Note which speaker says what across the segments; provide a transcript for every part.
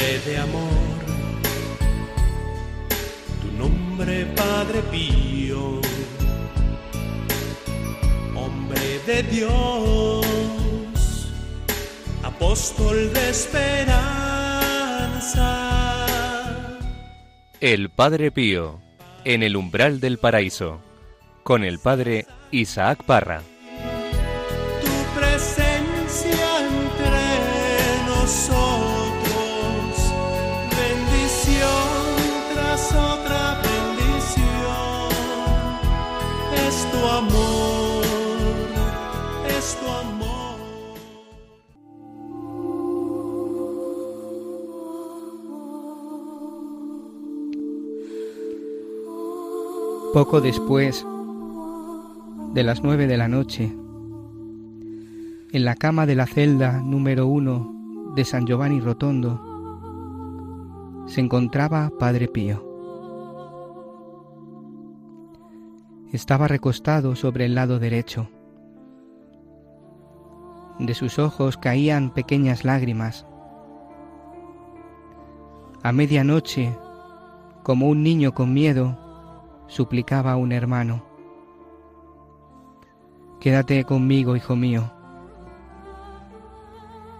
Speaker 1: de amor, tu nombre Padre Pío, hombre de Dios, apóstol de esperanza.
Speaker 2: El Padre Pío, en el umbral del paraíso, con el Padre Isaac Parra.
Speaker 3: Poco después de las nueve de la noche, en la cama de la celda número uno de San Giovanni Rotondo, se encontraba Padre Pío. Estaba recostado sobre el lado derecho. De sus ojos caían pequeñas lágrimas. A medianoche, como un niño con miedo, suplicaba a un hermano. Quédate conmigo, hijo mío.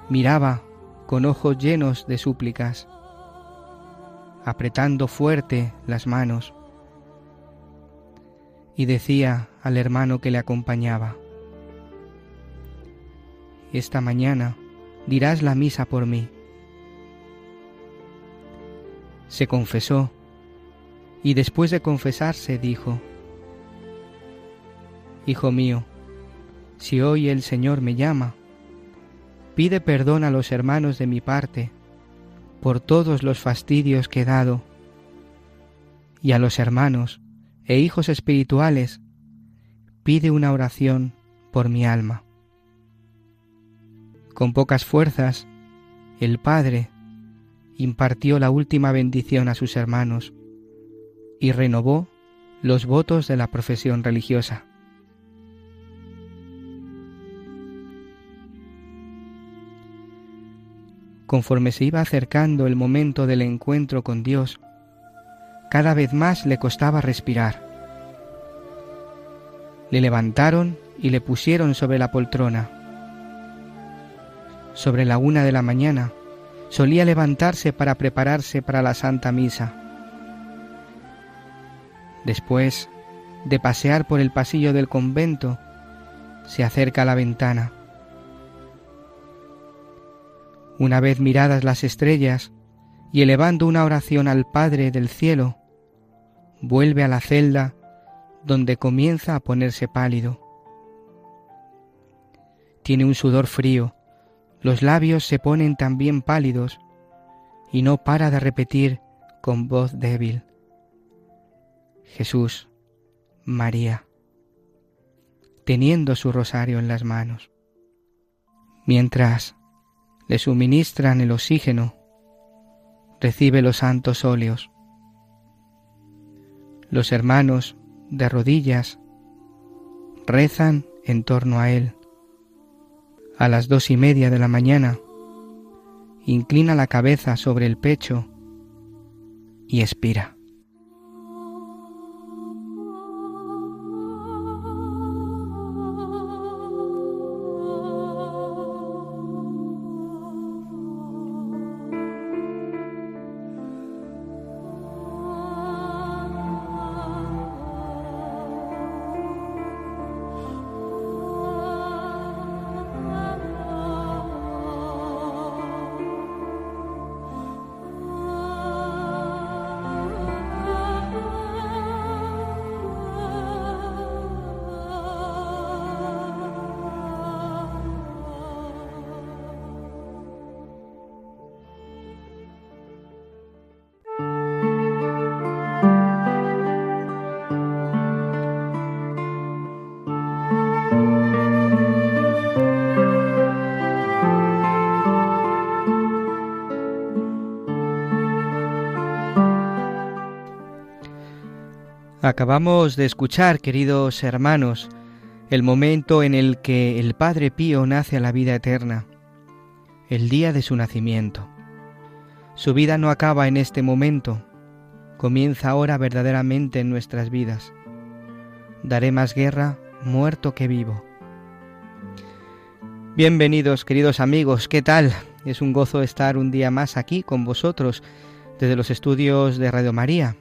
Speaker 3: Miraba con ojos llenos de súplicas, apretando fuerte las manos, y decía al hermano que le acompañaba, Esta mañana dirás la misa por mí. Se confesó, y después de confesarse dijo, Hijo mío, si hoy el Señor me llama, pide perdón a los hermanos de mi parte por todos los fastidios que he dado, y a los hermanos e hijos espirituales pide una oración por mi alma. Con pocas fuerzas, el Padre impartió la última bendición a sus hermanos y renovó los votos de la profesión religiosa. Conforme se iba acercando el momento del encuentro con Dios, cada vez más le costaba respirar. Le levantaron y le pusieron sobre la poltrona. Sobre la una de la mañana solía levantarse para prepararse para la Santa Misa. Después de pasear por el pasillo del convento, se acerca a la ventana. Una vez miradas las estrellas y elevando una oración al Padre del cielo, vuelve a la celda donde comienza a ponerse pálido. Tiene un sudor frío, los labios se ponen también pálidos y no para de repetir con voz débil. Jesús, María, teniendo su rosario en las manos. Mientras le suministran el oxígeno, recibe los santos óleos. Los hermanos, de rodillas, rezan en torno a él. A las dos y media de la mañana, inclina la cabeza sobre el pecho y expira. Acabamos de escuchar, queridos hermanos, el momento en el que el Padre Pío nace a la vida eterna, el día de su nacimiento. Su vida no acaba en este momento, comienza ahora verdaderamente en nuestras vidas. Daré más guerra muerto que vivo. Bienvenidos queridos amigos, ¿qué tal? Es un gozo estar un día más aquí con vosotros desde los estudios de Radio María,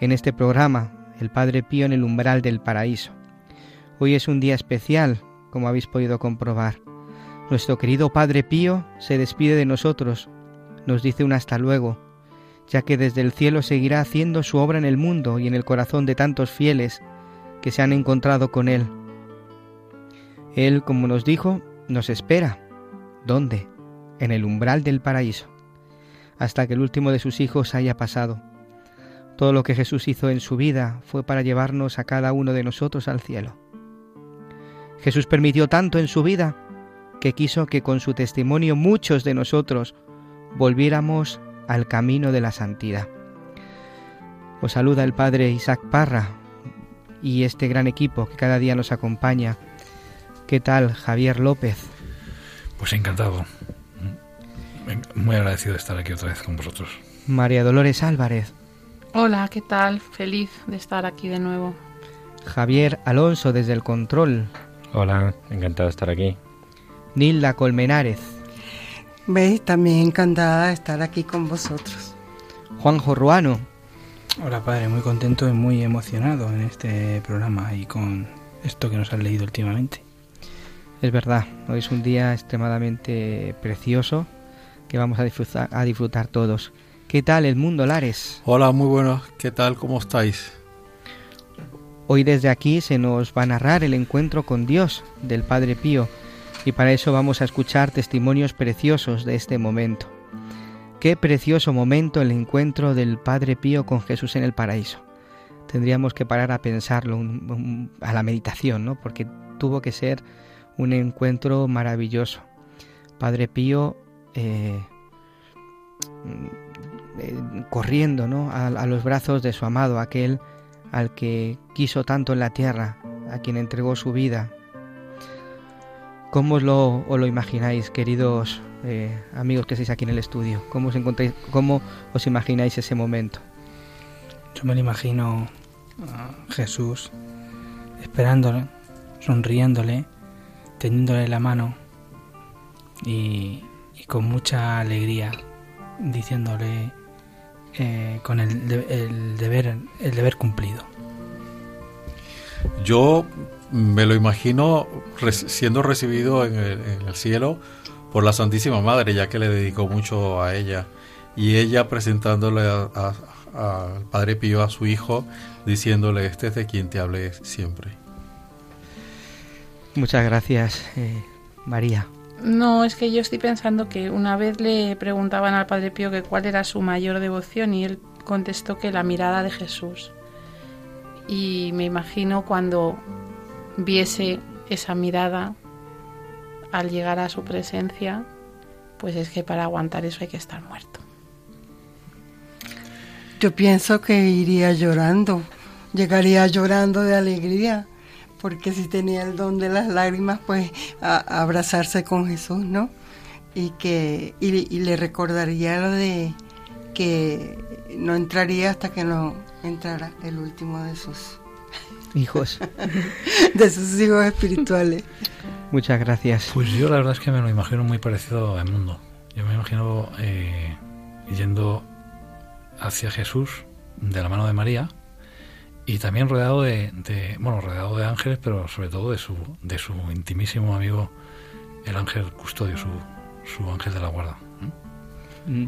Speaker 3: en este programa, El Padre Pío en el umbral del paraíso. Hoy es un día especial, como habéis podido comprobar. Nuestro querido Padre Pío se despide de nosotros, nos dice un hasta luego, ya que desde el cielo seguirá haciendo su obra en el mundo y en el corazón de tantos fieles que se han encontrado con Él. Él, como nos dijo, nos espera. ¿Dónde? En el umbral del paraíso, hasta que el último de sus hijos haya pasado. Todo lo que Jesús hizo en su vida fue para llevarnos a cada uno de nosotros al cielo. Jesús permitió tanto en su vida que quiso que con su testimonio muchos de nosotros volviéramos al camino de la santidad. Os saluda el Padre Isaac Parra y este gran equipo que cada día nos acompaña. ¿Qué tal, Javier López?
Speaker 4: Pues encantado. Muy agradecido de estar aquí otra vez con vosotros.
Speaker 3: María Dolores Álvarez.
Speaker 5: Hola, ¿qué tal? Feliz de estar aquí de nuevo.
Speaker 3: Javier Alonso desde el control.
Speaker 6: Hola, encantado de estar aquí.
Speaker 3: Nilda Colmenares.
Speaker 7: Veis, también encantada de estar aquí con vosotros.
Speaker 3: Juanjo Ruano.
Speaker 8: Hola padre, muy contento y muy emocionado en este programa y con esto que nos han leído últimamente.
Speaker 3: Es verdad, hoy es un día extremadamente precioso que vamos a disfrutar, a disfrutar todos. ¿Qué tal el mundo, Lares?
Speaker 9: Hola, muy buenos. ¿Qué tal? ¿Cómo estáis?
Speaker 3: Hoy desde aquí se nos va a narrar el encuentro con Dios del Padre Pío y para eso vamos a escuchar testimonios preciosos de este momento. Qué precioso momento el encuentro del Padre Pío con Jesús en el paraíso. Tendríamos que parar a pensarlo, a la meditación, ¿no? Porque tuvo que ser un encuentro maravilloso. Padre Pío eh, eh, corriendo ¿no? a, los brazos de su amado, aquel al que quiso tanto en la tierra, a quien entregó su vida, ¿Cómo os lo, lo imagináis, queridos eh, amigos que estáis aquí en el estudio? ¿Cómo os, encontráis, ¿Cómo os imagináis ese momento?
Speaker 8: Yo me lo imagino a Jesús esperándole, sonriéndole, teniéndole la mano y con mucha alegría diciéndole eh, con el, de, el, deber, el deber cumplido.
Speaker 9: Yo me lo imagino siendo recibido en el, en el, cielo por la Santísima Madre, ya que le dedicó mucho a ella. Y ella presentándole al Padre Pío a su hijo, diciéndole, este es de quien te hablé siempre.
Speaker 3: Muchas gracias, eh, María.
Speaker 5: No, es que yo estoy pensando que una vez le preguntaban al Padre Pío que cuál era su mayor devoción y él contestó que la mirada de Jesús. Y me imagino cuando viese esa mirada al llegar a su presencia, pues es que para aguantar eso hay que estar muerto.
Speaker 7: Yo pienso que iría llorando, llegaría llorando de alegría, porque si tenía el don de las lágrimas, pues a, a abrazarse con Jesús, ¿no? Y que y, y le recordaría lo de que no entraría hasta que no entrara el último de sus
Speaker 3: hijos.
Speaker 7: de sus hijos espirituales.
Speaker 3: Muchas gracias.
Speaker 4: Pues yo la verdad es que me lo imagino muy parecido al mundo. Yo me imagino eh, yendo hacia Jesús de la mano de María y también rodeado de, bueno rodeado de ángeles pero sobre todo de su de su intimísimo amigo el ángel custodio su, su ángel de la guarda
Speaker 3: mm.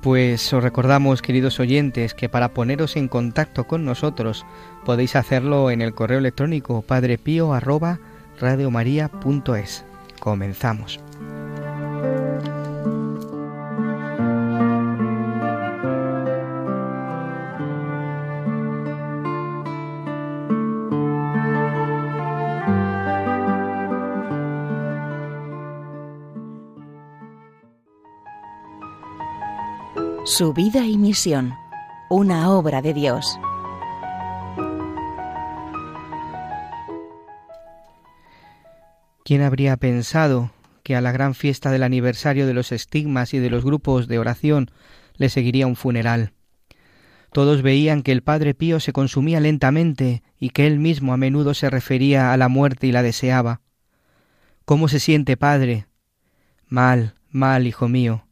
Speaker 3: Pues os recordamos, queridos oyentes, que para poneros en contacto con nosotros podéis hacerlo en el correo electrónico padrepío@radiomaria.es. Comenzamos.
Speaker 10: Su vida y misión, una obra de Dios.
Speaker 3: ¿Quién habría pensado que a la gran fiesta del aniversario de los estigmas y de los grupos de oración le seguiría un funeral. Todos veían que el Padre Pío se consumía lentamente y que él mismo a menudo se refería a la muerte y la deseaba. ¿Cómo se siente, Padre? Mal, mal, hijo mío.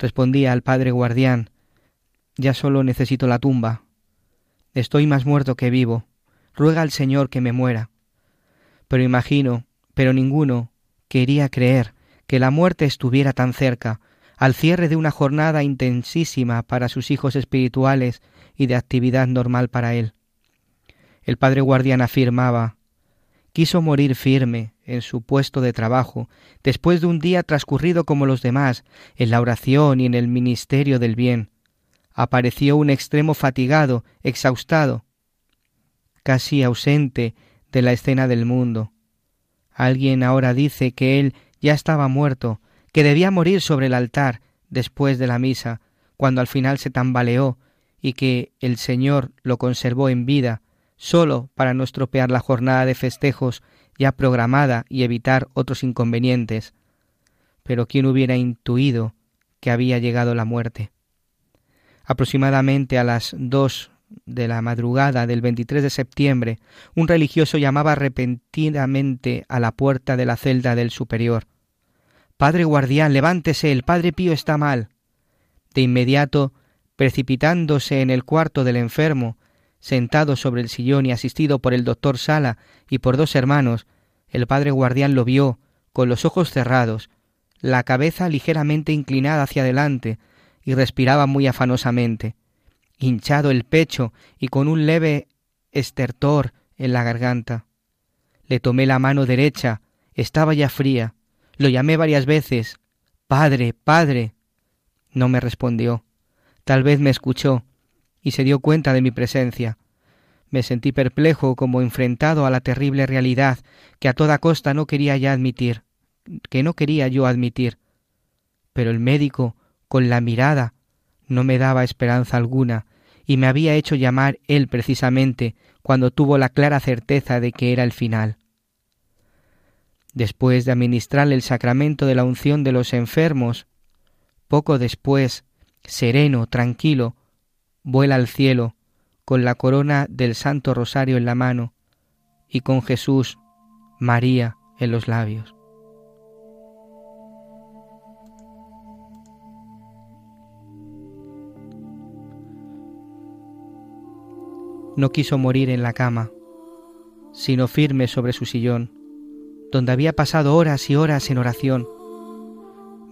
Speaker 3: Respondía al Padre Guardián. Ya solo necesito la tumba. Estoy más muerto que vivo. Ruega al Señor que me muera. Pero imagino, pero ninguno quería creer que la muerte estuviera tan cerca, al cierre de una jornada intensísima para sus hijos espirituales y de actividad normal para él. El padre guardián afirmaba quiso morir firme en su puesto de trabajo, después de un día transcurrido como los demás, en la oración y en el ministerio del bien. Apareció un extremo fatigado, exhaustado, casi ausente de la escena del mundo. Alguien ahora dice que él ya estaba muerto, que debía morir sobre el altar después de la misa, cuando al final se tambaleó y que el Señor lo conservó en vida, sólo para no estropear la jornada de festejos ya programada y evitar otros inconvenientes. Pero ¿quién hubiera intuido que había llegado la muerte? Aproximadamente a las dos de la madrugada del 23 de septiembre, un religioso llamaba repentinamente a la puerta de la celda del superior. Padre guardián, levántese, el Padre Pío está mal. De inmediato, precipitándose en el cuarto del enfermo, sentado sobre el sillón y asistido por el doctor Sala y por dos hermanos, el padre guardián lo vio, con los ojos cerrados, la cabeza ligeramente inclinada hacia adelante, y respiraba muy afanosamente, hinchado el pecho y con un leve estertor en la garganta. Le tomé la mano derecha, estaba ya fría, lo llamé varias veces. Padre, padre. No me respondió. Tal vez me escuchó y se dio cuenta de mi presencia. Me sentí perplejo como enfrentado a la terrible realidad que a toda costa no quería ya admitir, que no quería yo admitir. Pero el médico, con la mirada, no me daba esperanza alguna, y me había hecho llamar él precisamente cuando tuvo la clara certeza de que era el final. Después de administrarle el sacramento de la unción de los enfermos, poco después, sereno, tranquilo, vuela al cielo, con la corona del Santo Rosario en la mano y con Jesús, María en los labios. No quiso morir en la cama, sino firme sobre su sillón donde había pasado horas y horas en oración,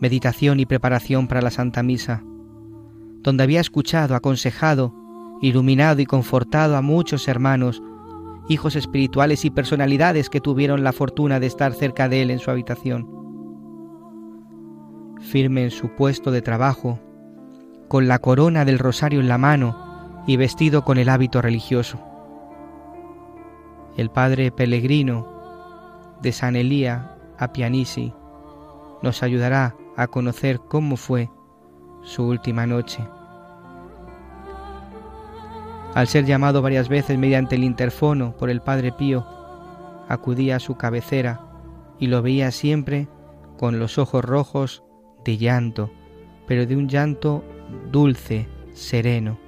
Speaker 3: meditación y preparación para la Santa Misa, donde había escuchado, aconsejado, iluminado y confortado a muchos hermanos, hijos espirituales y personalidades que tuvieron la fortuna de estar cerca de él en su habitación. Firme en su puesto de trabajo, con la corona del rosario en la mano y vestido con el hábito religioso. El padre Pellegrino de San Elía a Pianisi nos ayudará a conocer cómo fue su última noche. Al ser llamado varias veces mediante el interfono por el Padre Pío, acudía a su cabecera y lo veía siempre con los ojos rojos de llanto, pero de un llanto dulce, sereno.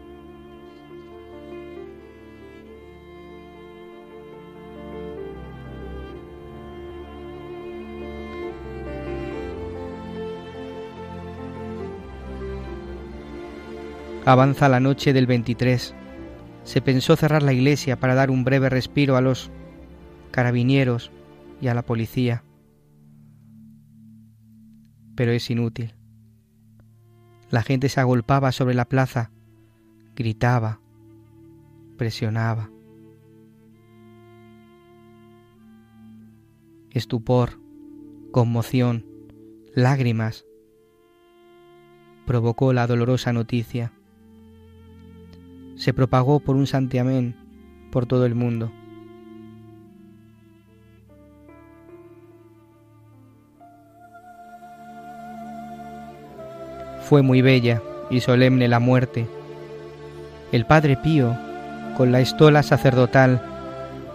Speaker 3: Avanza la noche del 23. Se pensó cerrar la iglesia para dar un breve respiro a los carabinieros y a la policía. Pero es inútil. La gente se agolpaba sobre la plaza, gritaba, presionaba. Estupor, conmoción, lágrimas provocó la dolorosa noticia se propagó por un santiamén por todo el mundo. Fue muy bella y solemne la muerte. El Padre Pío, con la estola sacerdotal,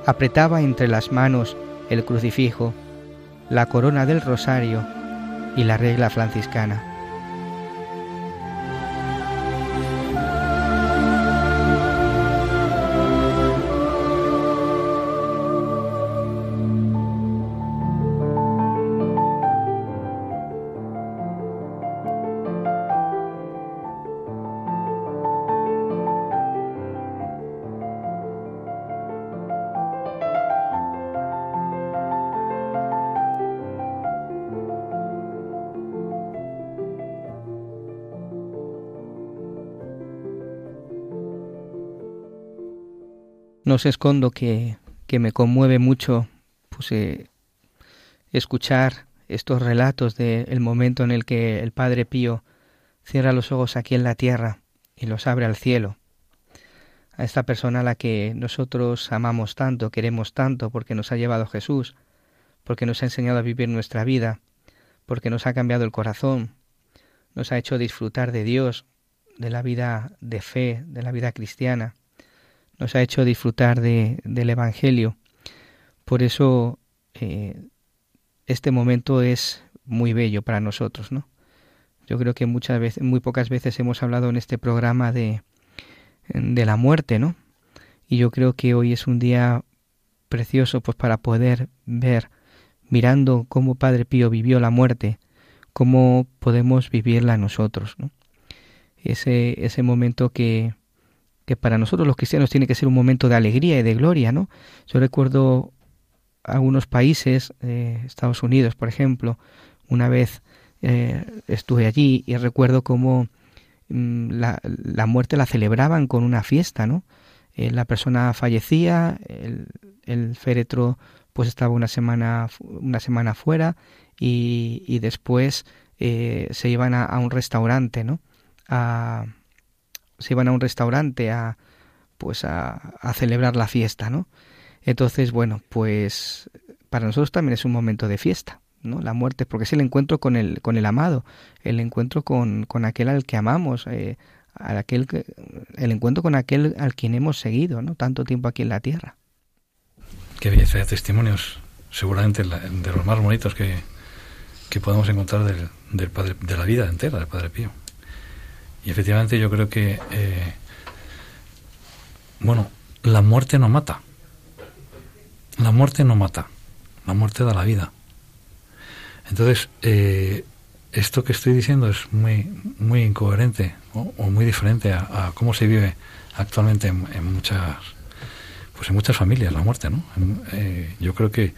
Speaker 3: apretaba entre las manos el crucifijo, la corona del rosario y la regla franciscana. No os escondo que, que me conmueve mucho pues, eh, escuchar estos relatos del momento en el que el Padre Pío cierra los ojos aquí en la tierra y los abre al cielo. A esta persona a la que nosotros amamos tanto, queremos tanto, porque nos ha llevado Jesús, porque nos ha enseñado a vivir nuestra vida, porque nos ha cambiado el corazón, nos ha hecho disfrutar de Dios, de la vida de fe, de la vida cristiana nos ha hecho disfrutar de, del Evangelio. Por eso eh, este momento es muy bello para nosotros, ¿no? Yo creo que muchas veces, muy pocas veces hemos hablado en este programa de, de la muerte, ¿no? Y yo creo que hoy es un día precioso pues para poder ver, mirando cómo Padre Pío vivió la muerte, cómo podemos vivirla nosotros, ¿no? Ese, ese momento que, que para nosotros los cristianos tiene que ser un momento de alegría y de gloria, ¿no? Yo recuerdo algunos países, eh, Estados Unidos, por ejemplo, una vez eh, estuve allí y recuerdo cómo mm, la, muerte la celebraban con una fiesta, ¿no? Eh, la persona fallecía, el, el, féretro pues estaba una semana una semana fuera y, y después se iban a, a, un restaurante, ¿no? A, se iban a un restaurante a pues a, a celebrar la fiesta, ¿no? Entonces, bueno, pues para nosotros también es un momento de fiesta, ¿no? La muerte, porque es el encuentro con el, con el amado, el encuentro con, con aquel al que amamos, eh, al aquel que, el encuentro con aquel al quien hemos seguido, ¿no? Tanto tiempo aquí en la tierra.
Speaker 4: Qué belleza de testimonios, seguramente de los más bonitos que, que podemos encontrar del, del padre, de la vida entera del Padre Pío. Y efectivamente yo creo que, eh, bueno, la muerte no mata. La muerte no mata. La muerte da la vida. Entonces, eh, esto que estoy diciendo es muy, muy incoherente o, muy diferente a, cómo se vive actualmente en, muchas pues en muchas familias la muerte, ¿no? Eh, yo creo que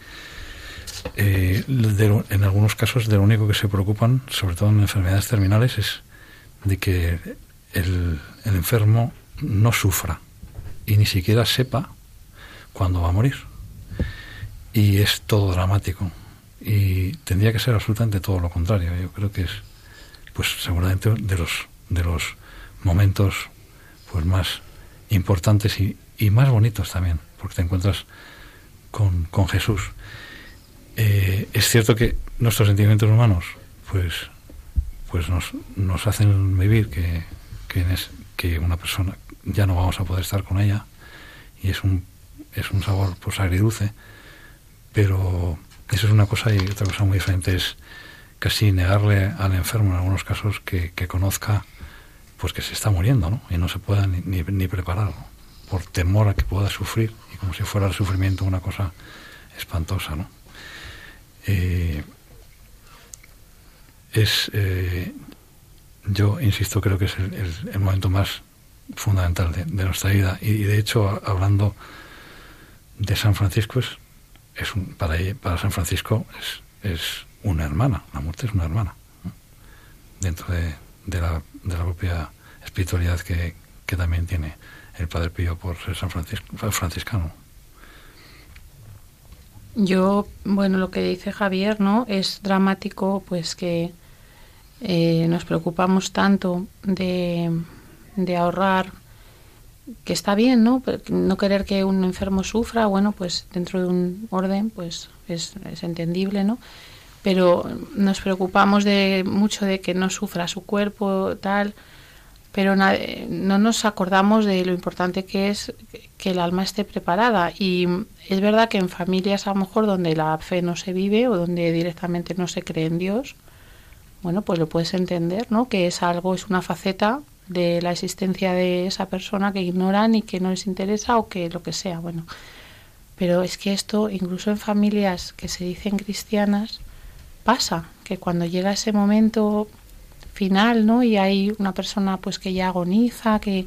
Speaker 4: eh, en algunos casos de lo único que se preocupan, sobre todo en enfermedades terminales, es de que el, el, enfermo no sufra y ni siquiera sepa cuándo va a morir. Y es todo dramático. Y tendría que ser absolutamente todo lo contrario. Yo creo que es, pues seguramente de los, de los momentos pues más importantes y, y más bonitos también, porque te encuentras con, con Jesús. Eh, es cierto que nuestros sentimientos humanos, pues pues nos, nos hacen vivir que, que, es, que una persona ya no vamos a poder estar con ella y es un, es un sabor pues agridulce, pero eso es una cosa y otra cosa muy diferente es casi negarle al enfermo en algunos casos que, que conozca pues que se está muriendo ¿no? y no se pueda ni, ni, preparar por temor a que pueda sufrir y como si fuera el sufrimiento una cosa espantosa ¿no? Eh, es, eh, yo insisto, creo que es el, momento más fundamental de, nuestra vida. Y, de hecho, hablando de San Francisco, es, es un, para, para San Francisco es, es una hermana, la muerte es una hermana, dentro de, de, la, de la propia espiritualidad que, que también tiene el Padre Pío por ser San Francisco, franciscano.
Speaker 5: Yo, bueno, lo que dice Javier, ¿no? Es dramático, pues que eh, nos preocupamos tanto de, ahorrar, que está bien, ¿no? No querer que un enfermo sufra, bueno, pues dentro de un orden, pues es, es entendible, ¿no? Pero nos preocupamos de mucho de que no sufra su cuerpo, tal pero no nos acordamos de lo importante que es que el alma esté preparada. Y es verdad que en familias a lo mejor donde la fe no se vive o donde directamente no se cree en Dios, bueno, pues lo puedes entender, ¿no? Que es algo, es una faceta de la existencia de esa persona que ignoran y que no les interesa o que lo que sea, bueno. Pero es que esto, incluso en familias que se dicen cristianas, pasa, que cuando llega ese momento final, ¿no? Y hay una persona pues que ya agoniza, que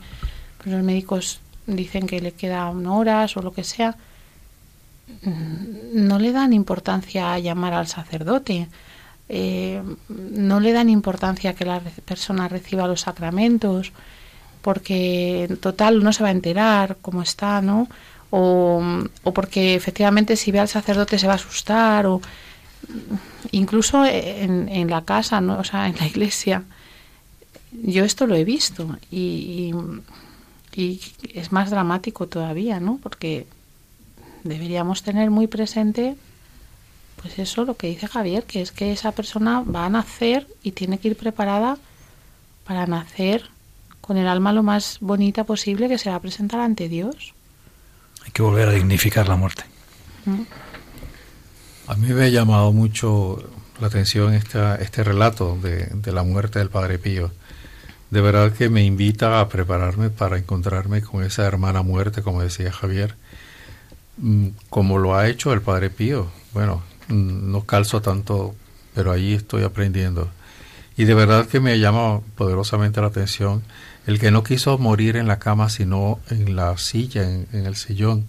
Speaker 5: los médicos dicen que le quedan horas o lo que sea, no le dan importancia a llamar al sacerdote, eh, no le dan importancia que la persona reciba los sacramentos, porque en total no se va a enterar cómo está, ¿no? O, o porque efectivamente si ve al sacerdote se va a asustar, o incluso en, la casa, ¿no? o sea, en la iglesia. Yo esto lo he visto y, y es más dramático todavía, ¿no? Porque deberíamos tener muy presente pues eso lo que dice Javier, que es que esa persona va a nacer y tiene que ir preparada para nacer con el alma lo más bonita posible que se va a presentar ante Dios.
Speaker 4: Hay que volver a dignificar la muerte.
Speaker 5: ¿Mm?
Speaker 9: A mí me ha llamado mucho la atención esta, este relato de, de la muerte del Padre Pío. De verdad que me invita a prepararme para encontrarme con esa hermana muerte, como decía Javier, mm, como lo ha hecho el Padre Pío. Bueno, no calzo tanto, pero ahí estoy aprendiendo. Y de verdad que me llama poderosamente la atención el que no quiso morir en la cama, sino en la silla, en, el sillón.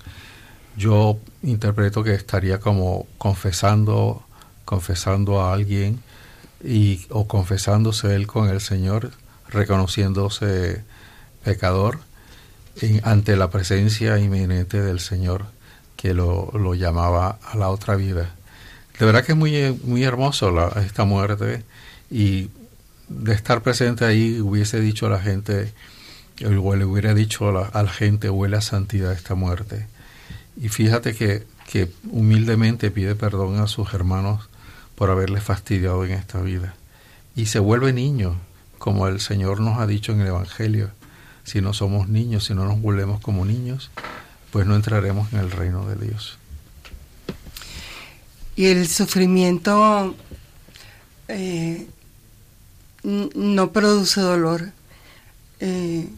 Speaker 9: Yo interpreto que estaría como confesando, confesando a alguien y o confesándose él con el Señor, reconociéndose pecador en, ante la presencia inminente del Señor que lo, lo, llamaba a la otra vida. De verdad que es muy, muy hermoso la, esta muerte y de estar presente ahí hubiese dicho a la gente, o le hubiera dicho a la, gente, huele a santidad esta muerte. Y fíjate que, que humildemente pide perdón a sus hermanos por haberle fastidiado en esta vida. Y se vuelve niño, como el Señor nos ha dicho en el Evangelio. Si no somos niños, si no nos volvemos como niños, pues no entraremos en el reino de Dios.
Speaker 7: Y el sufrimiento eh, no produce dolor. Eh,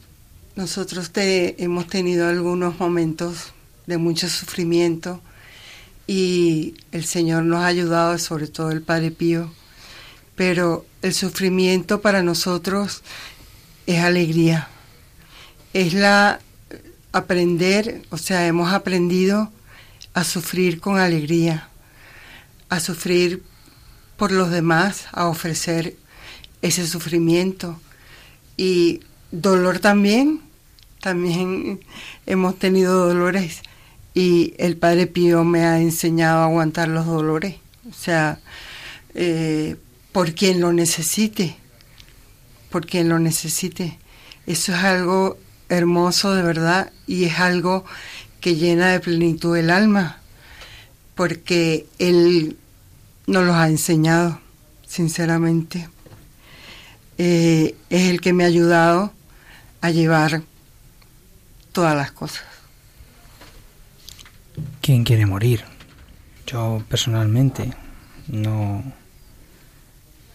Speaker 7: nosotros te, hemos tenido algunos momentos de mucho sufrimiento y el Señor nos ha ayudado, sobre todo el Padre Pío, pero el sufrimiento para nosotros es alegría, es la aprender, o sea, hemos aprendido a sufrir con alegría, a sufrir por los demás, a ofrecer ese sufrimiento. Y dolor también, también hemos tenido dolores. Y el Padre Pío me ha enseñado a aguantar los dolores, o sea, eh, por quien lo necesite, por quien lo necesite. Eso es algo hermoso de verdad y es algo que llena de plenitud el alma, porque Él nos los ha enseñado, sinceramente. Eh, es el que me ha ayudado a llevar todas las cosas.
Speaker 8: ¿Quién quiere morir? Yo personalmente no...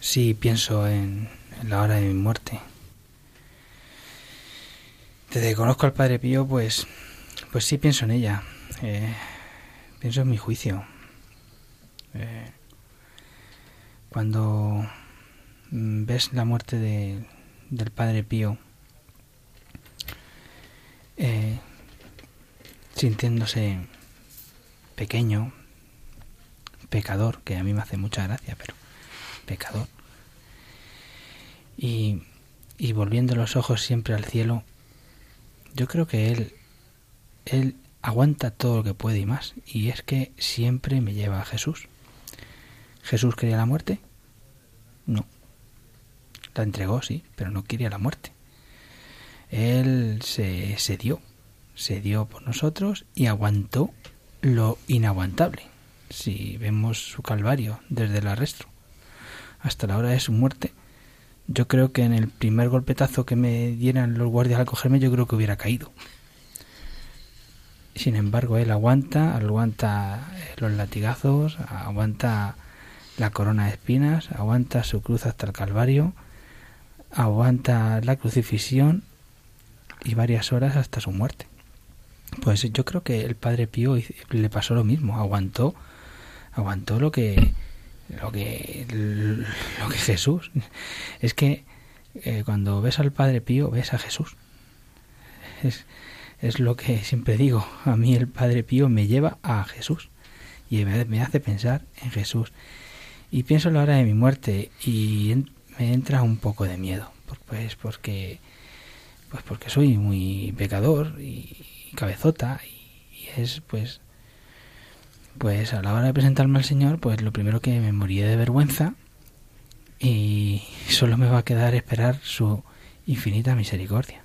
Speaker 8: Sí pienso en, la hora de mi muerte. Desde que conozco al Padre Pío, pues, pues sí pienso en ella. Eh, pienso en mi juicio. Eh, cuando mm, ves la muerte de, del Padre Pío, eh, sintiéndose pequeño, pecador, que a mí me hace mucha gracia, pero pecador, y, y volviendo los ojos siempre al cielo, yo creo que él, él aguanta todo lo que puede y más, y es que siempre me lleva a Jesús. ¿Jesús quería la muerte? No. La entregó, sí, pero no quería la muerte. Él se, se dio, se dio por nosotros y aguantó lo inaguantable. Si vemos su calvario desde el arresto hasta la hora de su muerte, yo creo que en el primer golpetazo que me dieran los guardias al cogerme, yo creo que hubiera caído. Sin embargo, él aguanta, aguanta los latigazos, aguanta la corona de espinas, aguanta su cruz hasta el Calvario, aguanta la crucifixión y varias horas hasta su muerte. Pues yo creo que el Padre Pío le pasó lo mismo, aguantó, aguantó lo que lo que lo que Jesús. Es que eh, cuando ves al Padre Pío ves a Jesús. Es, es lo que siempre digo. A mí el Padre Pío me lleva a Jesús y me, hace pensar en Jesús. Y pienso en la hora de mi muerte y me entra un poco de miedo, pues porque pues porque soy muy pecador y, cabezota y, es pues pues a la hora de presentarme al Señor, pues lo primero que me moría de vergüenza y solo me va a quedar esperar su infinita misericordia.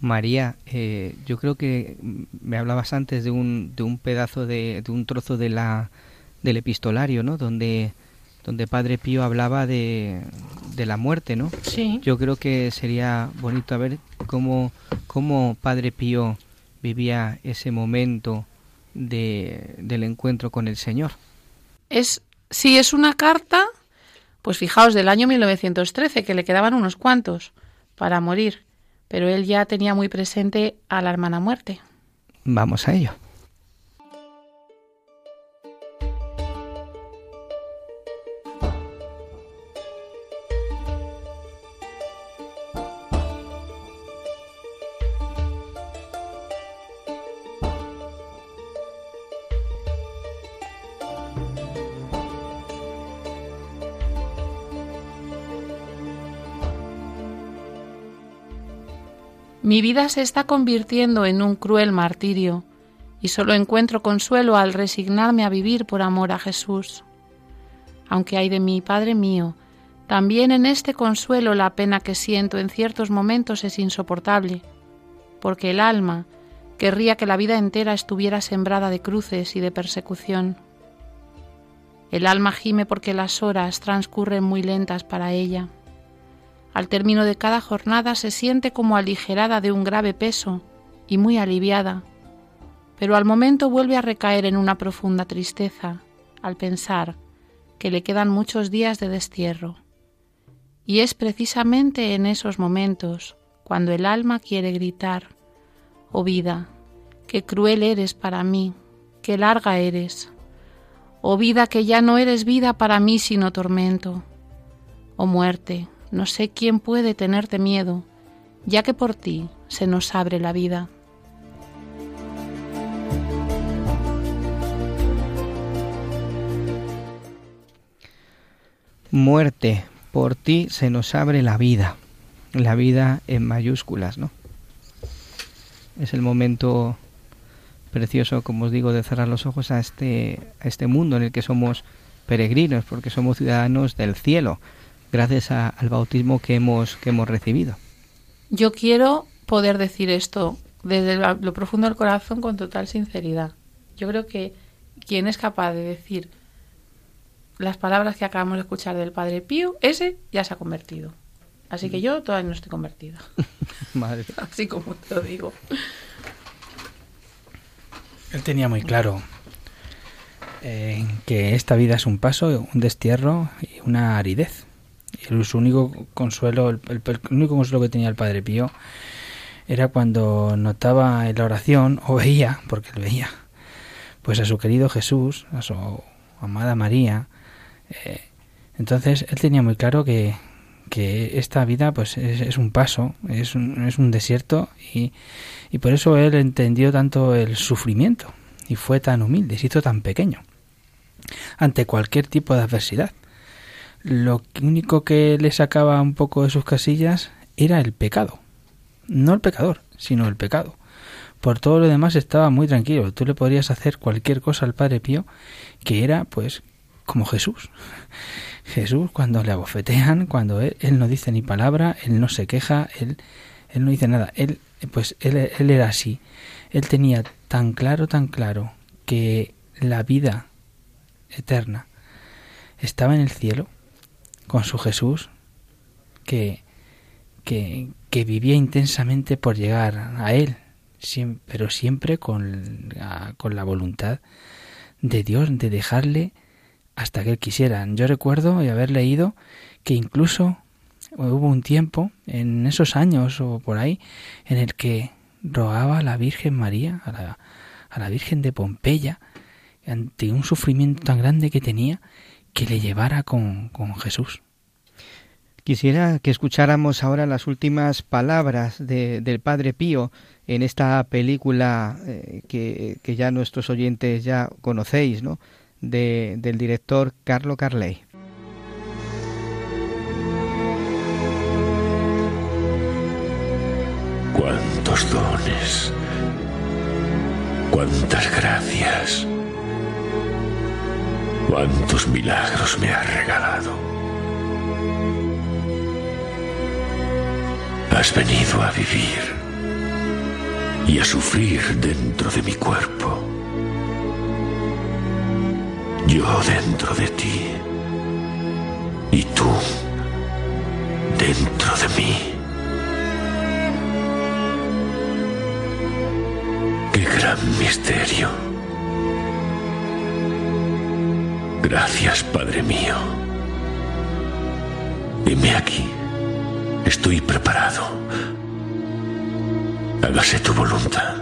Speaker 3: María, eh, yo creo que me hablabas antes de un, de un pedazo de, de un trozo de la, del epistolario, ¿no? Donde, donde Padre Pío hablaba de, de la muerte, ¿no?
Speaker 5: Sí.
Speaker 3: Yo creo que sería bonito ver cómo, cómo Padre Pío vivía ese momento de, del encuentro con el Señor.
Speaker 5: Es, sí, es una carta, pues fijaos, del año 1913, que le quedaban unos cuantos para morir pero él ya tenía muy presente a la hermana muerte.
Speaker 3: Vamos a ello.
Speaker 5: Mi vida se está convirtiendo en un cruel martirio y solo encuentro consuelo al resignarme a vivir por amor a Jesús. Aunque hay de mí, Padre mío, también en este consuelo la pena que siento en ciertos momentos es insoportable, porque el alma querría que la vida entera estuviera sembrada de cruces y de persecución. El alma gime porque las horas transcurren muy lentas para ella. Al término de cada jornada se siente como aligerada de un grave peso y muy aliviada, pero al momento vuelve a recaer en una profunda tristeza al pensar que le quedan muchos días de destierro. Y es precisamente en esos momentos cuando el alma quiere gritar, oh vida, qué cruel eres para mí, qué larga eres, oh vida que ya no eres vida para mí sino tormento, oh muerte, no sé quién puede tenerte miedo, ya que por ti se nos abre la vida.
Speaker 3: Muerte, por ti se nos abre la vida. La vida en mayúsculas, ¿no? Es el momento precioso, como os digo, de cerrar los ojos a este, a este mundo en el que somos peregrinos, porque somos ciudadanos del cielo gracias al bautismo que hemos, que hemos recibido.
Speaker 5: Yo quiero poder decir esto desde lo profundo del corazón con total sinceridad. Yo creo que quien es capaz de decir las palabras que acabamos de escuchar del Padre Pío, ese ya se ha convertido. Así que yo todavía no estoy convertida.
Speaker 3: Madre.
Speaker 5: Así como te lo digo.
Speaker 8: Él tenía muy claro eh, que esta vida es un paso, un destierro y una aridez. El, su único consuelo, el, único consuelo que tenía el Padre Pío era cuando notaba en la oración, o veía, porque él veía, pues a su querido Jesús, a su amada María. Eh, entonces él tenía muy claro que, que esta vida pues es, un paso, es un, es un desierto y, y, por eso él entendió tanto el sufrimiento y fue tan humilde, se hizo tan pequeño ante cualquier tipo de adversidad lo único que le sacaba un poco de sus casillas era el pecado. No el pecador, sino el pecado. Por todo lo demás estaba muy tranquilo. Tú le podrías hacer cualquier cosa al Padre Pío que era, pues, como Jesús. Jesús cuando le abofetean, cuando él, no dice ni palabra, él no se queja, él, él no dice nada. Él, pues, él, él era así. Él tenía tan claro, tan claro que la vida eterna estaba en el cielo con su Jesús que, que, vivía intensamente por llegar a Él, pero siempre con con la voluntad de Dios, de dejarle hasta que él quisiera. Yo recuerdo y haber leído que incluso hubo un tiempo en esos años o por ahí en el que rogaba a la Virgen María, a la, a la Virgen de Pompeya, ante un sufrimiento tan grande que tenía, que le llevara con, con Jesús.
Speaker 3: Quisiera que escucháramos ahora las últimas palabras de, del Padre Pío en esta película eh, que, que, ya nuestros oyentes ya conocéis, ¿no? De, del director Carlo Carley.
Speaker 11: Cuántos dones, cuántas gracias, cuántos milagros me has regalado. Has venido a vivir y a sufrir dentro de mi cuerpo. Yo dentro de ti y tú dentro de mí. Qué gran misterio. Gracias, Padre mío. Heme aquí. Estoy preparado. Hágase tu voluntad.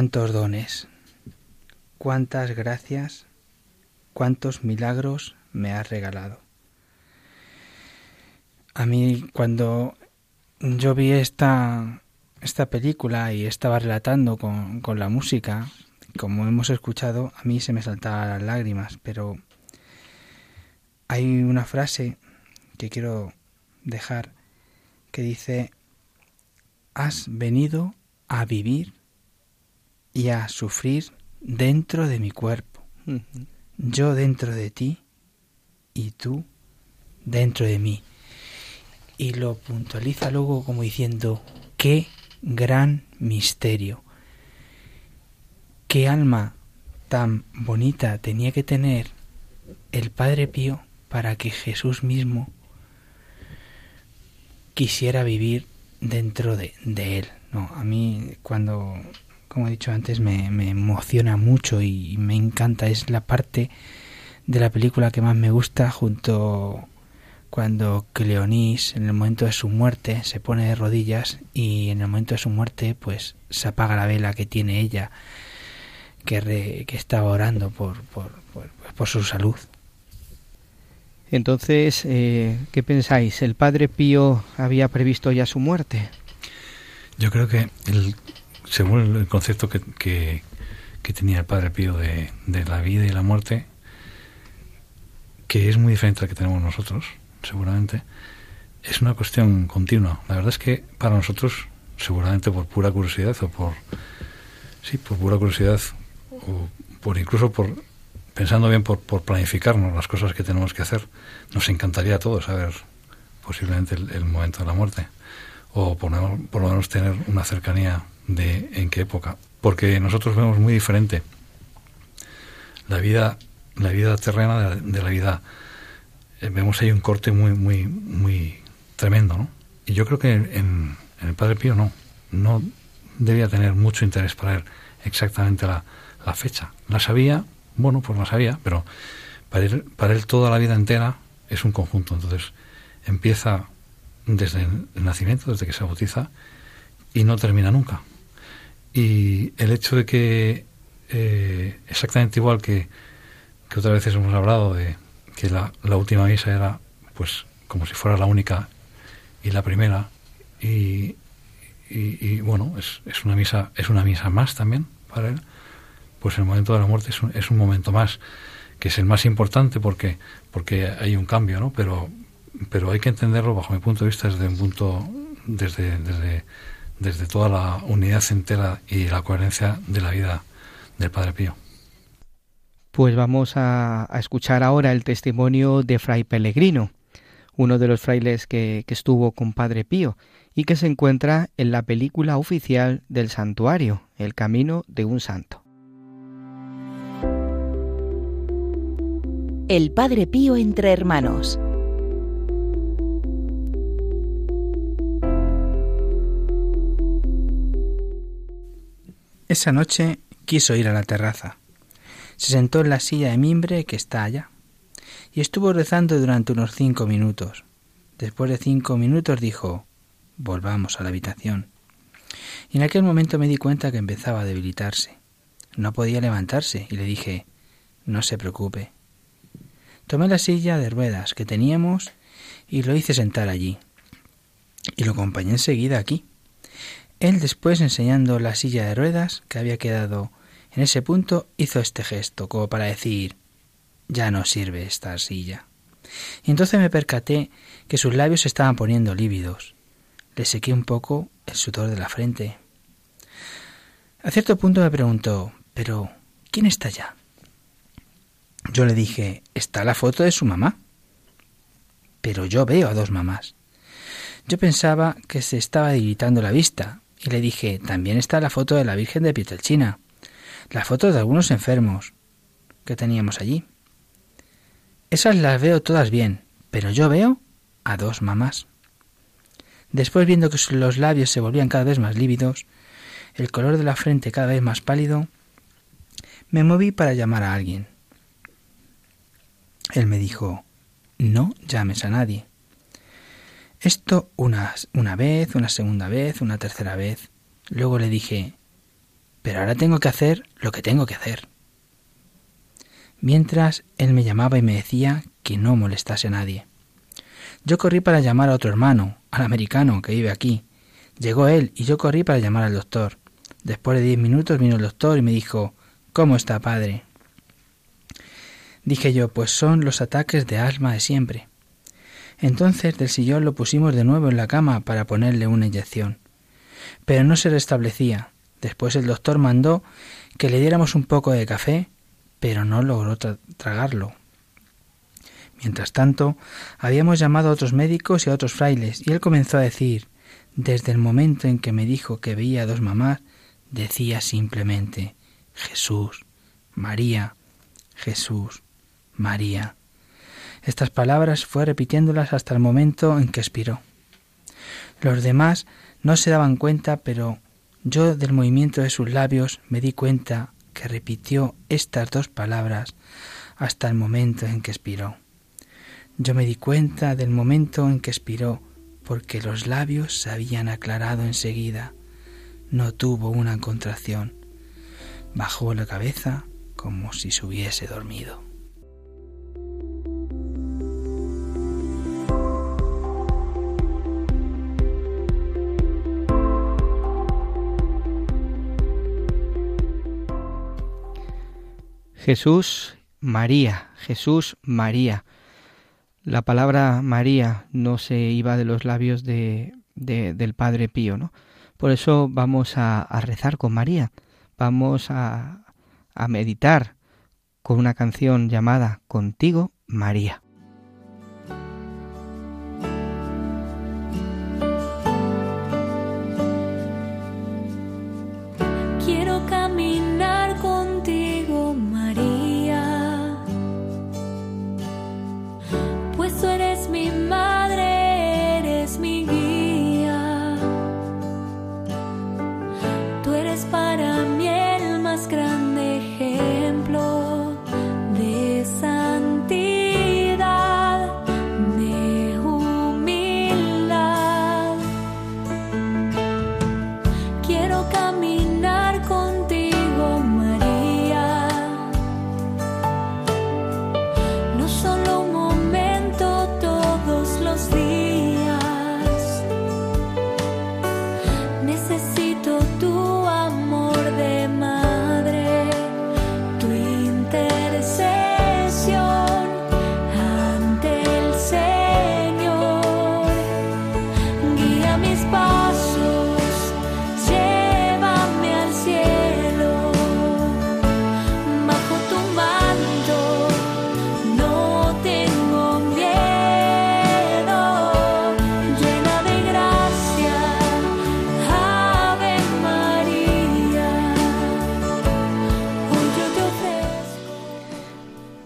Speaker 8: Cuántos dones, cuántas gracias, cuántos milagros me has regalado. A mí cuando yo vi esta, esta película y estaba relatando con, con la música, como hemos escuchado, a mí se me saltaban las lágrimas, pero hay una frase que quiero dejar que dice, has venido a vivir y a sufrir dentro de mi cuerpo. Yo dentro de ti y tú dentro de mí. Y lo puntualiza luego como diciendo, qué gran misterio. Qué alma tan bonita tenía que tener el Padre Pío para que Jesús mismo quisiera vivir dentro de, de él. No, a mí cuando como he dicho antes, me, emociona mucho y me encanta. Es la parte de la película que más me gusta junto cuando Cleonis en el momento de su muerte se pone de rodillas y en el momento de su muerte pues se apaga la vela que tiene ella que, que estaba orando por, por, por, su salud.
Speaker 3: Entonces, eh, ¿qué pensáis? ¿El padre Pío había previsto ya su muerte?
Speaker 4: Yo creo que el según el concepto que, que, tenía el Padre Pío de, de, la vida y la muerte, que es muy diferente al que tenemos nosotros, seguramente, es una cuestión continua. La verdad es que para nosotros, seguramente por pura curiosidad o por sí, por pura curiosidad o por incluso por pensando bien por, por planificarnos las cosas que tenemos que hacer, nos encantaría a todos saber posiblemente el, momento de la muerte o por, por lo menos tener una cercanía de en qué época, porque nosotros vemos muy diferente la vida, la vida terrena de la, vida. Eh, vemos ahí un corte muy, muy, muy tremendo, ¿no? Y yo creo que en, el Padre Pío no, no debía tener mucho interés para él exactamente la, la fecha. La sabía, bueno, pues la sabía, pero para él, para él toda la vida entera es un conjunto. Entonces empieza desde el nacimiento, desde que se bautiza, y no termina nunca. Y el hecho de que, eh, exactamente igual que, que otras veces hemos hablado de que la, la última misa era pues como si fuera la única y la primera. Y, y, bueno, es, es, una misa, es una misa más también para él. Pues el momento de la muerte es un, es un momento más, que es el más importante porque, porque hay un cambio, ¿no? Pero, pero hay que entenderlo bajo mi punto de vista desde un punto, desde, desde, desde toda la unidad entera y la coherencia de la vida del Padre Pío.
Speaker 3: Pues vamos a, escuchar ahora el testimonio de Fray Pellegrino, uno de los frailes que, que estuvo con Padre Pío y que se encuentra en la película oficial del santuario, El Camino de un Santo.
Speaker 10: El Padre Pío entre hermanos.
Speaker 8: Esa noche quiso ir a la terraza se sentó en la silla de mimbre que está allá y estuvo rezando durante unos cinco minutos. Después de cinco minutos dijo Volvamos a la habitación. Y en aquel momento me di cuenta que empezaba a debilitarse. No podía levantarse y le dije No se preocupe. Tomé la silla de ruedas que teníamos y lo hice sentar allí. Y lo acompañé enseguida aquí. Él después enseñando la silla de ruedas que había quedado en ese punto hizo este gesto, como para decir ya no sirve esta silla. Y entonces me percaté que sus labios se estaban poniendo lívidos. Le sequé un poco el sudor de la frente. A cierto punto me preguntó ¿Pero quién está allá? Yo le dije Está la foto de su mamá. Pero yo veo a dos mamás. Yo pensaba que se estaba debilitando la vista, y le dije También está la foto de la Virgen de Pietrelcina las fotos de algunos enfermos que teníamos allí. Esas las veo todas bien, pero yo veo a dos mamás. Después, viendo que los labios se volvían cada vez más lívidos, el color de la frente cada vez más pálido, me moví para llamar a alguien. Él me dijo, no llames a nadie. Esto una, una vez, una segunda vez, una tercera vez. Luego le dije, pero ahora tengo que hacer lo que tengo que hacer. Mientras él me llamaba y me decía que no molestase a nadie. Yo corrí para llamar a otro hermano, al americano que vive aquí. Llegó él y yo corrí para llamar al doctor. Después de diez minutos vino el doctor y me dijo ¿Cómo está, padre? Dije yo, pues son los ataques de asma de siempre. Entonces del sillón lo pusimos de nuevo en la cama para ponerle una inyección. Pero no se restablecía. Después el doctor mandó que le diéramos un poco de café, pero no logró tragarlo. Mientras tanto, habíamos llamado a otros médicos y a otros frailes, y él comenzó a decir, desde el momento en que me dijo que veía a dos mamás, decía simplemente, Jesús, María, Jesús, María. Estas palabras fue repitiéndolas hasta el momento en que expiró. Los demás no se daban cuenta, pero yo del movimiento de sus labios me di cuenta que repitió estas dos palabras hasta el momento en que expiró. Yo me di cuenta del momento en que expiró porque los labios se habían aclarado enseguida. No tuvo una contracción. Bajó la cabeza como si se hubiese dormido.
Speaker 3: Jesús, María, Jesús, María. La palabra María no se iba de los labios de, del Padre Pío, ¿no? Por eso vamos a, a rezar con María, vamos a, a meditar con una canción llamada Contigo, María.
Speaker 12: caminar contigo.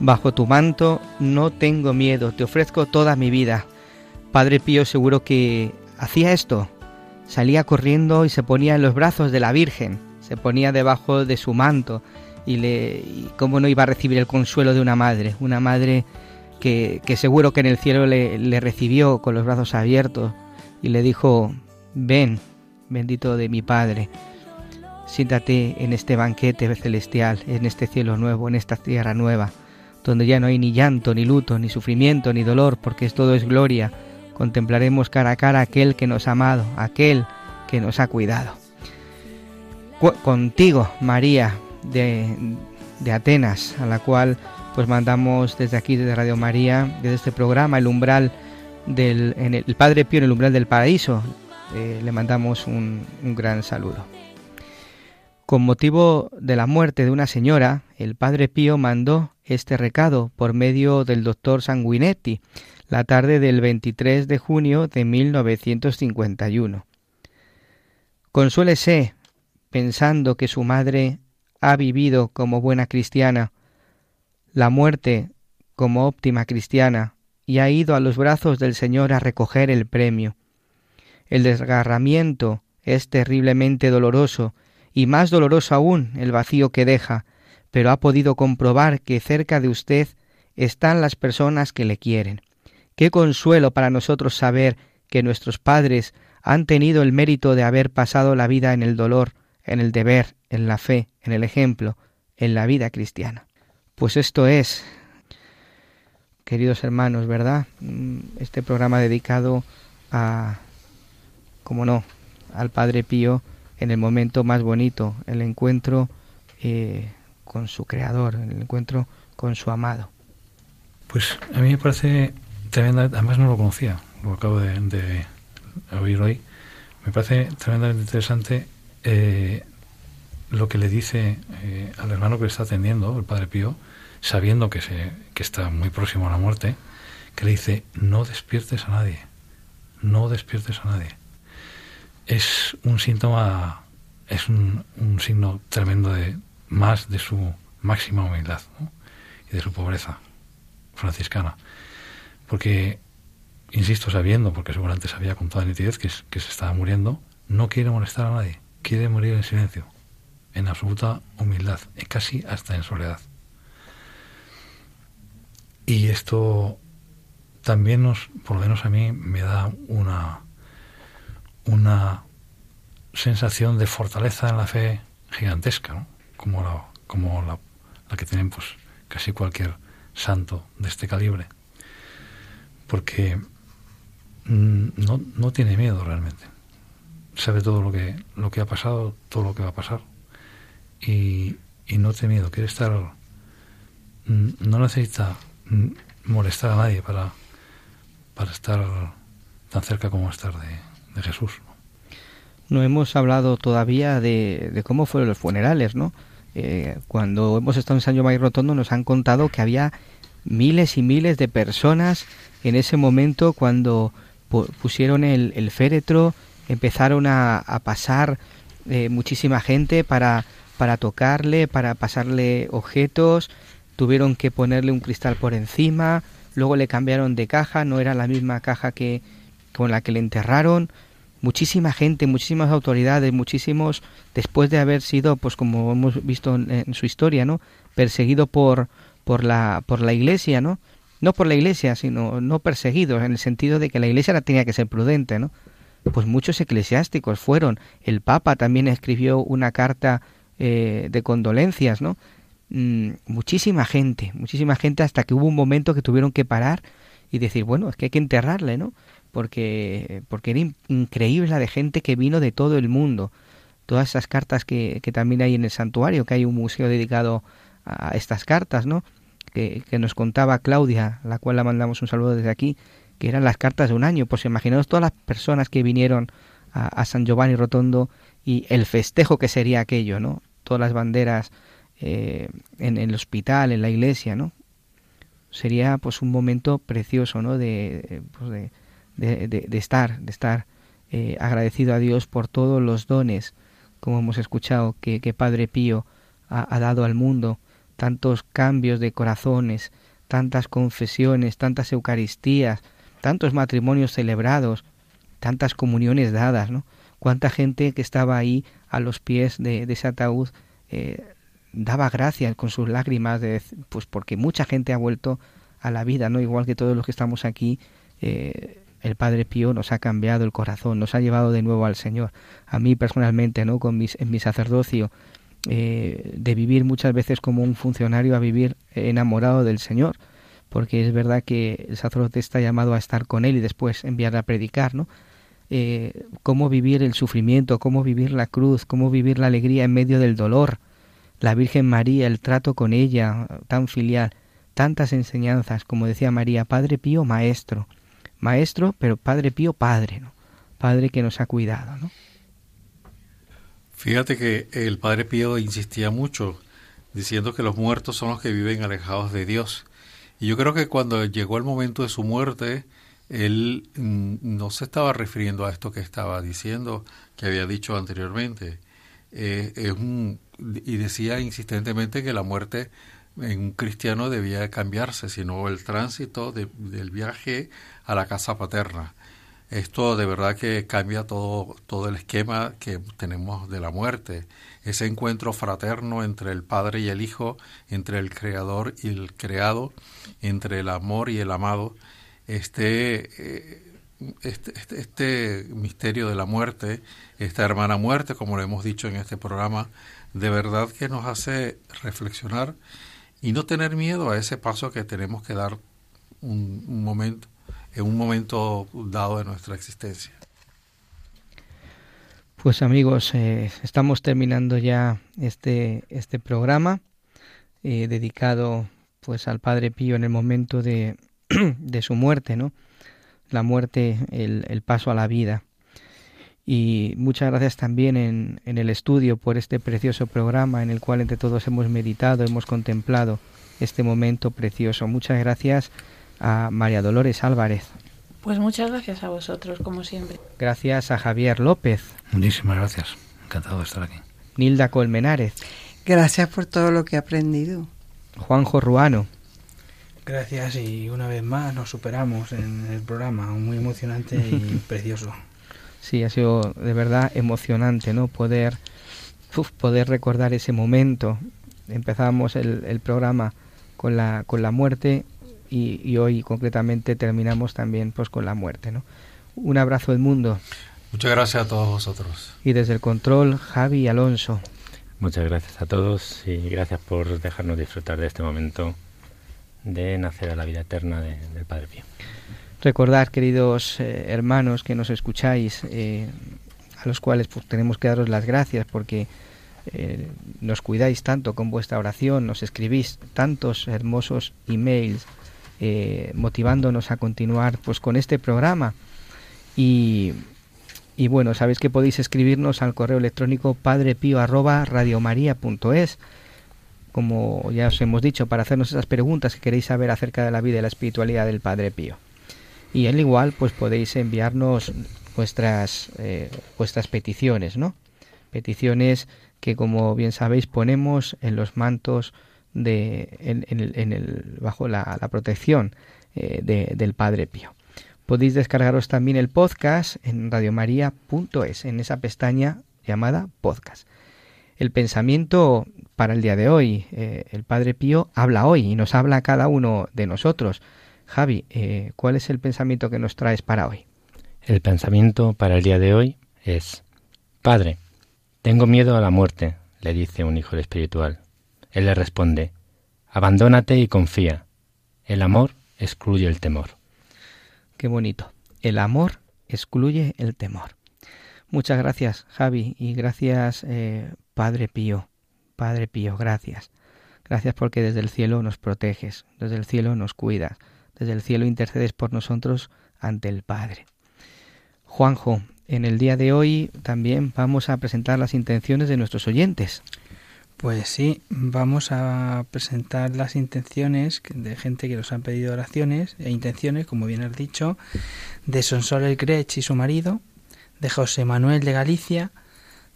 Speaker 3: Bajo tu manto no tengo miedo, te ofrezco toda mi vida. Padre Pío seguro que hacía esto. Salía corriendo y se ponía en los brazos de la Virgen, se ponía debajo de su manto y, le, cómo no iba a recibir el consuelo de una madre, una madre que, que seguro que en el cielo le, le recibió con los brazos abiertos y le dijo, ven, bendito de mi Padre, siéntate en este banquete celestial, en este cielo nuevo, en esta tierra nueva donde ya no hay ni llanto, ni luto, ni sufrimiento, ni dolor, porque todo es gloria. Contemplaremos cara a cara aquel que nos ha amado, aquel que nos ha cuidado. contigo, María, de, de Atenas, a la cual pues mandamos desde aquí, desde Radio María, desde este programa, el umbral del en el, Padre Pío en el umbral del paraíso, eh, le mandamos un, un gran saludo. Con motivo de la muerte de una señora, el Padre Pío mandó este recado por medio del doctor Sanguinetti la tarde del 23 de junio de 1951. Consuélese pensando que su madre ha vivido como buena cristiana, la muerte como óptima cristiana, y ha ido a los brazos del Señor a recoger el premio. El desgarramiento es terriblemente doloroso, y más doloroso aún el vacío que deja, pero ha podido comprobar que cerca de usted están las personas que le quieren. Qué consuelo para nosotros saber que nuestros padres han tenido el mérito de haber pasado la vida en el dolor, en el deber, en la fe, en el ejemplo, en la vida cristiana. Pues esto es, queridos hermanos, ¿verdad? Mm, este programa dedicado a, como no, al Padre Pío en el momento más bonito, el encuentro eh, con su creador, el encuentro con su amado.
Speaker 4: Pues a mí me parece tremenda, además no lo conocía, lo acabo de, oír hoy, me parece tremendamente interesante eh, lo que le dice eh, al hermano que le está atendiendo, el Padre Pío, sabiendo que, se, que está muy próximo a la muerte, que le dice, no despiertes a nadie, no despiertes a nadie. Es un síntoma, es un signo tremendo de, más de su máxima humildad y de su pobreza franciscana. Porque, insisto, sabiendo, porque seguramente sabía con toda nitidez que, que se estaba muriendo, no quiere molestar a nadie, quiere morir en silencio, en absoluta humildad, casi hasta en soledad. Y esto también nos, por lo menos a mí, me da una, una sensación de fortaleza en la fe gigantesca. Como la, como la, que tienen pues casi cualquier santo de este calibre. Porque mm, no, no tiene miedo realmente. Sabe todo lo que, lo que ha pasado, todo lo que va a pasar. Y, y no tiene miedo, quiere estar. Mm, no necesita mm, molestar a nadie para, para estar tan cerca como estar de, de Jesús.
Speaker 3: No hemos hablado todavía de, de cómo fueron los funerales, ¿no? Eh, cuando hemos estado en San Giovanni Rotondo nos han contado que había miles y miles de personas en ese momento cuando pusieron el, féretro, empezaron a, pasar eh, muchísima gente para, para tocarle, para pasarle objetos, tuvieron que ponerle un cristal por encima, luego le cambiaron de caja, no era la misma caja que con la que le enterraron, muchísima gente, muchísimas autoridades, muchísimos, después de haber sido, pues como hemos visto en, su historia, ¿no? Perseguido por, por, la, por la iglesia, ¿no? No por la iglesia, sino no perseguidos, en el sentido de que la iglesia tenía que ser prudente, ¿no? Pues muchos eclesiásticos fueron. El Papa también escribió una carta eh, de condolencias, ¿no? Mm, muchísima gente, muchísima gente, hasta que hubo un momento que tuvieron que parar y decir, bueno, es que hay que enterrarle, ¿no? Porque, porque era increíble la de gente que vino de todo el mundo. Todas esas cartas que, que también hay en el santuario, que hay un museo dedicado a estas cartas, ¿no? Que, que, nos contaba Claudia, la cual la mandamos un saludo desde aquí, que eran las cartas de un año. Pues imaginaos todas las personas que vinieron a, San Giovanni Rotondo y el festejo que sería aquello, ¿no? Todas las banderas eh, en, el hospital, en la iglesia, ¿no? Sería pues un momento precioso, ¿no? De, pues de, de, estar, de estar eh, agradecido a Dios por todos los dones, como hemos escuchado, que, Padre Pío ha, dado al mundo, tantos cambios de corazones, tantas confesiones, tantas Eucaristías, tantos matrimonios celebrados, tantas comuniones dadas, ¿no? Cuánta gente que estaba ahí a los pies de, ese ataúd eh, daba gracias con sus lágrimas, de, pues porque mucha gente ha vuelto a la vida, ¿no? Igual que todos los que estamos aquí, eh, el Padre Pío nos ha cambiado el corazón, nos ha llevado de nuevo al Señor. A mí personalmente, ¿no? Con mis, en mi sacerdocio, eh, de vivir muchas veces como un funcionario a vivir enamorado del Señor, porque es verdad que el sacerdote está llamado a estar con Él y después enviar a predicar, ¿no? Eh, cómo vivir el sufrimiento, cómo vivir la cruz, cómo vivir la alegría en medio del dolor, la Virgen María, el trato con ella tan filial, tantas enseñanzas, como decía María, Padre Pío, maestro, maestro, pero Padre Pío, padre, ¿no? Padre que nos ha cuidado, ¿no?
Speaker 9: Fíjate que el Padre Pío insistía mucho diciendo que los muertos son los que viven alejados de Dios. Y yo creo que cuando llegó el momento de su muerte, él mm, no se estaba refiriendo a esto que estaba diciendo, que había dicho anteriormente. Eh, y decía insistentemente que la muerte en un cristiano debía cambiarse, sino el tránsito del viaje a la casa paterna. Esto de verdad que cambia todo, todo el esquema que tenemos de la muerte. Ese encuentro fraterno entre el Padre y el Hijo, entre el Creador y el Creado, entre el amor y el amado. Este, eh, este, este, este misterio de la muerte, esta hermana muerte, como lo hemos dicho en este programa, de verdad que nos hace reflexionar y no tener miedo a ese paso que tenemos que dar un, momento, en un momento dado de nuestra existencia.
Speaker 3: Pues amigos, eh, estamos terminando ya este, este programa eh, dedicado pues al Padre Pío en el momento de, de su muerte, ¿no? La muerte, el, el, paso a la vida. Y muchas gracias también en, en el estudio por este precioso programa en el cual entre todos hemos meditado, hemos contemplado este momento precioso. Muchas gracias a María Dolores Álvarez.
Speaker 5: Pues muchas gracias a vosotros, como siempre.
Speaker 3: Gracias a Javier López.
Speaker 4: Muchísimas gracias. Encantado de estar aquí.
Speaker 3: Nilda Colmenares.
Speaker 7: Gracias por todo lo que he aprendido.
Speaker 3: Juanjo Ruano.
Speaker 8: Gracias y una vez más nos superamos en el programa, muy emocionante y precioso.
Speaker 3: Sí, ha sido de verdad emocionante, ¿no? Poder, poder recordar ese momento. Empezamos el, el, programa con la, con la muerte y, y, hoy concretamente terminamos también pues con la muerte, ¿no? Un abrazo del mundo.
Speaker 9: Muchas gracias a todos vosotros.
Speaker 3: Y desde el control, Javi Alonso.
Speaker 6: Muchas gracias a todos y gracias por dejarnos disfrutar de este momento de nacer a la vida eterna de, del Padre Pío.
Speaker 3: Recordar, queridos eh, hermanos que nos escucháis, eh, a los cuales pues, tenemos que daros las gracias porque eh, nos cuidáis tanto con vuestra oración, nos escribís tantos hermosos emails motivándonos a continuar pues con este programa y, y bueno, sabéis que podéis escribirnos al correo electrónico padrepío@radiomaria.es como ya os hemos dicho, para hacernos esas preguntas que queréis saber acerca de la vida y la espiritualidad del Padre Pío. Y al igual, pues podéis enviarnos vuestras, eh, vuestras peticiones, ¿no? Peticiones que, como bien sabéis, ponemos en los mantos de, en, en, el, en el, bajo la, la protección eh, de, del Padre Pío. Podéis descargaros también el podcast en radiomaria.es, en esa pestaña llamada podcast. El pensamiento para el día de hoy, eh, el Padre Pío habla hoy y nos habla a cada uno de nosotros. Javi, eh, ¿cuál es el pensamiento que nos traes para hoy?
Speaker 6: El pensamiento para el día de hoy es, Padre, tengo miedo a la muerte, le dice un hijo espiritual. Él le responde, abandónate y confía. El amor excluye el temor.
Speaker 3: Qué bonito. El amor excluye el temor. Muchas gracias, Javi, y gracias, eh, Padre Pío. Padre Pío, gracias. Gracias porque desde el cielo nos proteges, desde el cielo nos cuidas, desde el cielo intercedes por nosotros ante el Padre. Juanjo, en el día de hoy también vamos a presentar las intenciones de nuestros oyentes.
Speaker 8: Pues sí, vamos a presentar las intenciones de gente que nos han pedido oraciones e intenciones, como bien has dicho, de Sonsoles Grech y su marido, de José Manuel de Galicia,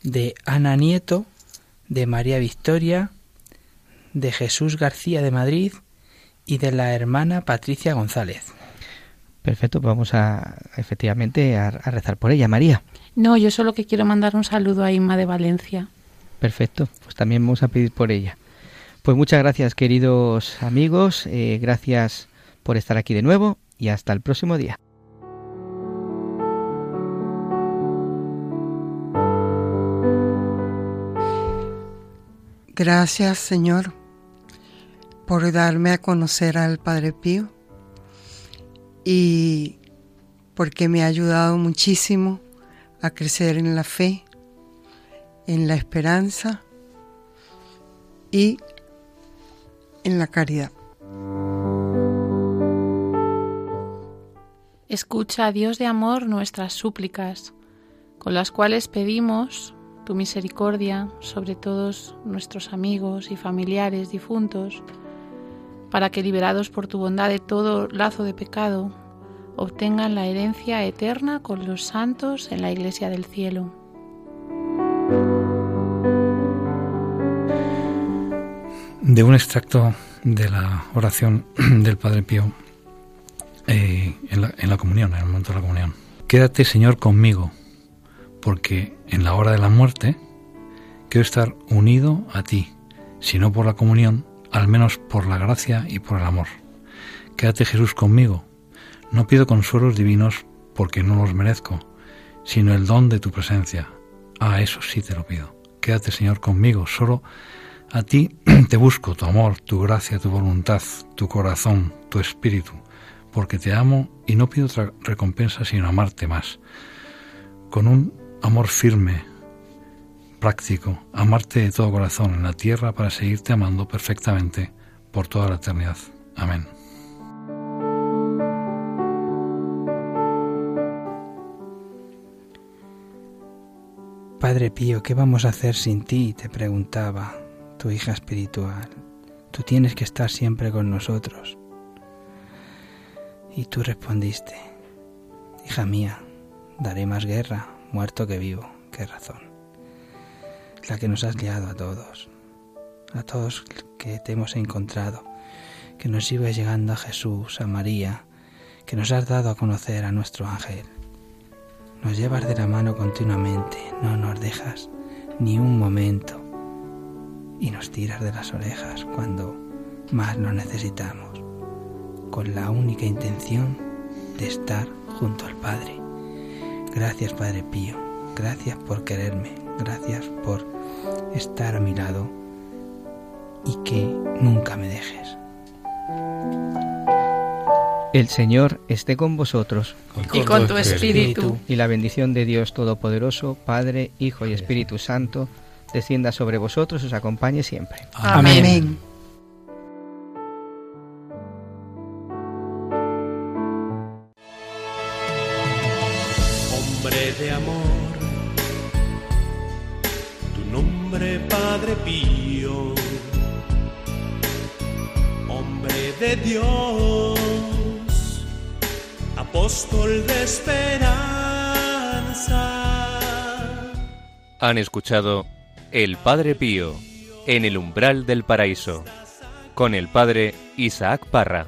Speaker 8: de Ana Nieto, de María Victoria, de Jesús García de Madrid y de la hermana Patricia González.
Speaker 3: Perfecto, pues vamos a efectivamente a, a rezar por ella, María.
Speaker 5: No, yo solo que quiero mandar un saludo a Inma de Valencia.
Speaker 3: Perfecto, pues también vamos a pedir por ella. Pues muchas gracias, queridos amigos, eh, gracias por estar aquí de nuevo y hasta el próximo día.
Speaker 7: Gracias, Señor, por darme a conocer al Padre Pío y porque me ha ayudado muchísimo a crecer en la fe, en la esperanza y en la caridad.
Speaker 5: Escucha, Dios de amor, nuestras súplicas, con las cuales pedimos tu misericordia sobre todos nuestros amigos y familiares difuntos, para que liberados por tu bondad de todo lazo de pecado, obtengan la herencia eterna con los santos en la Iglesia del cielo.
Speaker 4: De un extracto de la oración del Padre Pío eh, en, la, en la comunión, en el momento de la comunión. Quédate, Señor, conmigo porque en la hora de la muerte quiero estar unido a ti, si no por la comunión, al menos por la gracia y por el amor. Quédate Jesús conmigo. No pido consuelos divinos porque no los merezco, sino el don de tu presencia. Ah, eso sí te lo pido. Quédate Señor conmigo, solo a ti te busco tu amor, tu gracia, tu voluntad, tu corazón, tu espíritu, porque te amo y no pido otra recompensa sino amarte más. Con un amor firme, práctico, amarte de todo corazón en la tierra para seguirte amando perfectamente por toda la eternidad. Amén.
Speaker 8: Padre Pío, ¿qué vamos a hacer sin ti? te preguntaba tu hija espiritual. Tú tienes que estar siempre con nosotros. Y tú respondiste, hija mía, daré más guerra, muerto que vivo, qué razón. La que nos has liado a todos, a todos que te hemos encontrado, que nos ibas llegando a Jesús, a María, que nos has dado a conocer a nuestro ángel. Nos llevas de la mano continuamente, no nos dejas ni un momento y nos tiras de las orejas cuando más lo necesitamos, con la única intención de estar junto al Padre. Gracias Padre Pío, gracias por quererme, gracias por estar a mi lado y que nunca me dejes.
Speaker 3: El Señor esté con vosotros.
Speaker 5: Y con tu espíritu.
Speaker 3: Y la bendición de Dios Todopoderoso, Padre, Hijo y Espíritu Santo, descienda sobre vosotros y os acompañe siempre.
Speaker 5: Amén.
Speaker 7: Amén.
Speaker 2: Han escuchado El Padre Pío en el umbral del paraíso con el Padre Isaac Parra.